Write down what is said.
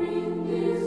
in this